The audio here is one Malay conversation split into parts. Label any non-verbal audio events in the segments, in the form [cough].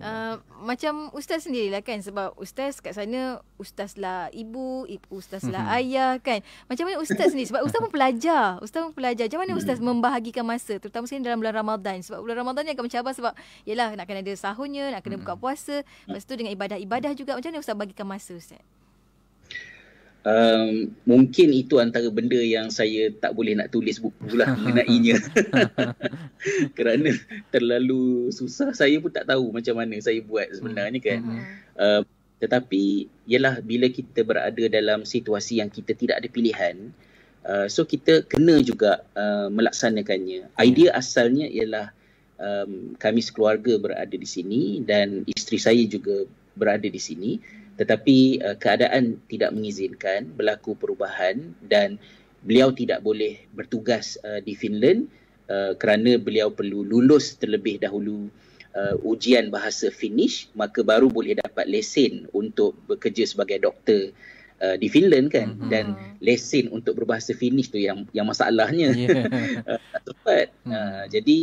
Uh, macam ustaz sendirilah kan sebab ustaz kat sana ustaz lah ibu, ustaz lah hmm. ayah kan. Macam mana ustaz sendiri sebab ustaz pun pelajar. Ustaz pun pelajar. Macam mana ustaz hmm. membahagikan masa terutama sekali dalam bulan Ramadan sebab bulan Ramadan ni akan mencabar sebab yalah nak kena ada sahurnya, nak kena buka puasa, lepas tu dengan ibadah-ibadah juga. Macam mana ustaz bagikan masa ustaz? Um, mungkin itu antara benda yang saya tak boleh nak tulis buku lah [laughs] mengenainya. [laughs] Kerana terlalu susah saya pun tak tahu macam mana saya buat sebenarnya kan. Uh, tetapi ialah bila kita berada dalam situasi yang kita tidak ada pilihan uh, so kita kena juga uh, melaksanakannya. Idea asalnya ialah um, kami sekeluarga berada di sini dan isteri saya juga berada di sini tetapi uh, keadaan tidak mengizinkan berlaku perubahan dan beliau tidak boleh bertugas uh, di Finland uh, kerana beliau perlu lulus terlebih dahulu uh, ujian bahasa Finnish maka baru boleh dapat lesen untuk bekerja sebagai doktor uh, di Finland kan mm-hmm. dan lesen untuk berbahasa Finnish tu yang yang masalahnya yeah. [laughs] uh, tepat mm. uh, jadi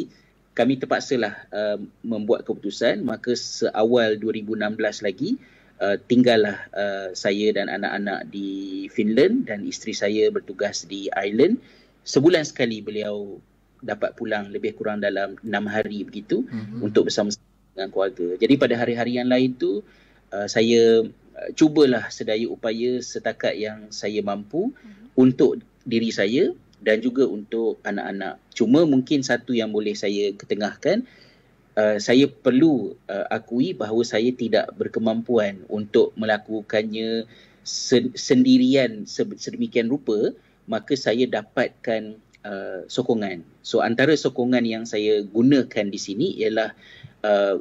kami terpaksalah uh, membuat keputusan maka seawal 2016 lagi uh, tinggallah uh, saya dan anak-anak di Finland dan isteri saya bertugas di Ireland. Sebulan sekali beliau dapat pulang lebih kurang dalam enam hari begitu mm-hmm. untuk bersama dengan keluarga. Jadi pada hari-hari yang lain tu uh, saya uh, cubalah sedaya upaya setakat yang saya mampu mm-hmm. untuk diri saya dan juga untuk anak-anak. Cuma mungkin satu yang boleh saya ketengahkan uh, saya perlu uh, akui bahawa saya tidak berkemampuan untuk melakukannya sen- sendirian sedemikian rupa maka saya dapatkan uh, sokongan. So antara sokongan yang saya gunakan di sini ialah uh,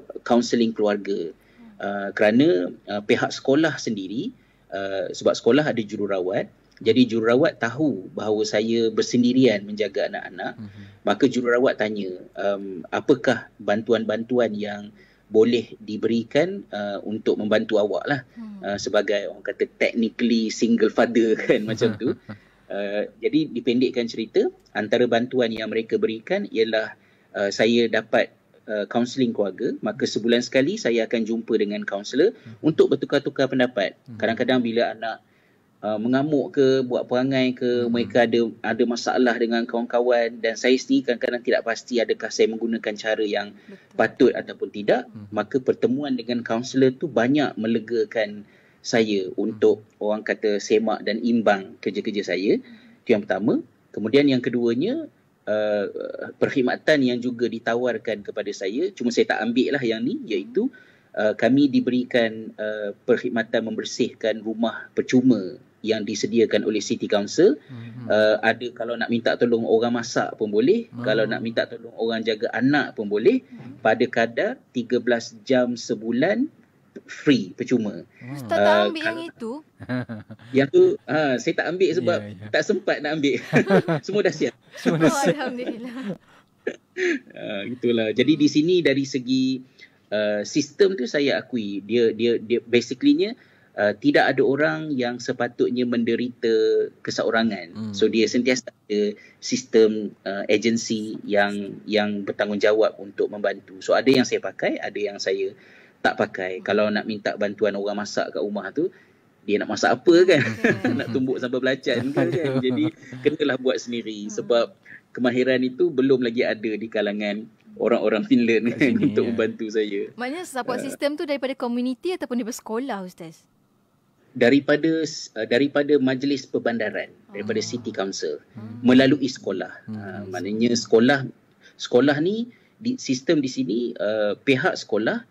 keluarga. Uh, kerana uh, pihak sekolah sendiri uh, sebab sekolah ada jururawat jadi jururawat tahu bahawa saya bersendirian menjaga anak-anak. Mm-hmm. Maka jururawat tanya, um, apakah bantuan-bantuan yang boleh diberikan uh, untuk membantu awak lah. Mm. Uh, sebagai orang kata technically single father [laughs] kan macam tu. Uh, [laughs] jadi dipendekkan cerita, antara bantuan yang mereka berikan ialah uh, saya dapat kaunseling uh, keluarga maka sebulan sekali saya akan jumpa dengan kaunselor hmm. untuk bertukar-tukar pendapat. Hmm. Kadang-kadang bila anak uh, mengamuk ke buat perangai ke hmm. mereka ada ada masalah dengan kawan-kawan dan saya sendiri kadang-kadang tidak pasti adakah saya menggunakan cara yang Betul. patut ataupun tidak hmm. maka pertemuan dengan kaunselor tu banyak melegakan saya hmm. untuk orang kata semak dan imbang kerja-kerja saya itu yang pertama kemudian yang keduanya uh, perkhidmatan yang juga ditawarkan kepada saya cuma saya tak ambil lah yang ni iaitu uh, kami diberikan uh, perkhidmatan membersihkan rumah percuma yang disediakan oleh City Council. Mm-hmm. Uh, ada kalau nak minta tolong orang masak pun boleh. Mm-hmm. Kalau nak minta tolong orang jaga anak pun boleh. Mm-hmm. Pada kadar 13 jam sebulan free percuma. Ustaz uh, tak ambil yang itu? [laughs] Yang tu uh, saya tak ambil sebab yeah, yeah. tak sempat nak ambil. [laughs] Semua dah siap. [laughs] Semua dah siap. Oh, Alhamdulillah. uh, itulah. Jadi di sini dari segi uh, sistem tu saya akui dia dia dia basically-nya Uh, tidak ada orang yang sepatutnya menderita keseorangan. Hmm. So dia sentiasa ada sistem uh, agensi yang yang bertanggungjawab untuk membantu. So ada yang saya pakai, ada yang saya tak pakai. Hmm. Kalau nak minta bantuan orang masak kat rumah tu, dia nak masak apa kan? Hmm. [laughs] nak tumbuk sambal belacan ke kan? Jadi kenalah buat sendiri hmm. sebab kemahiran itu belum lagi ada di kalangan orang-orang Finland kan [laughs] untuk ya. membantu saya. Maknanya support uh, system tu daripada komuniti ataupun daripada sekolah Ustaz? Daripada uh, daripada majlis perbandaran oh. daripada city council hmm. melalui sekolah hmm. uh, maknanya sekolah sekolah ni di sistem di sini uh, pihak sekolah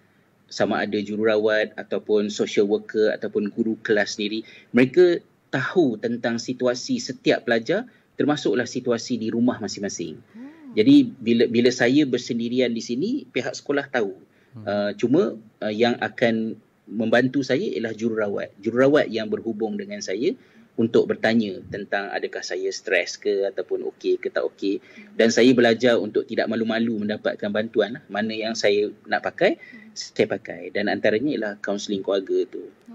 sama ada jururawat ataupun social worker ataupun guru kelas sendiri mereka tahu tentang situasi setiap pelajar termasuklah situasi di rumah masing-masing hmm. jadi bila bila saya bersendirian di sini pihak sekolah tahu hmm. uh, cuma uh, yang akan membantu saya ialah jururawat. Jururawat yang berhubung dengan saya untuk bertanya tentang adakah saya stres ke ataupun okey ke tak okey. Dan saya belajar untuk tidak malu-malu mendapatkan bantuan lah. Mana yang saya nak pakai, saya pakai. Dan antaranya ialah kaunseling keluarga tu.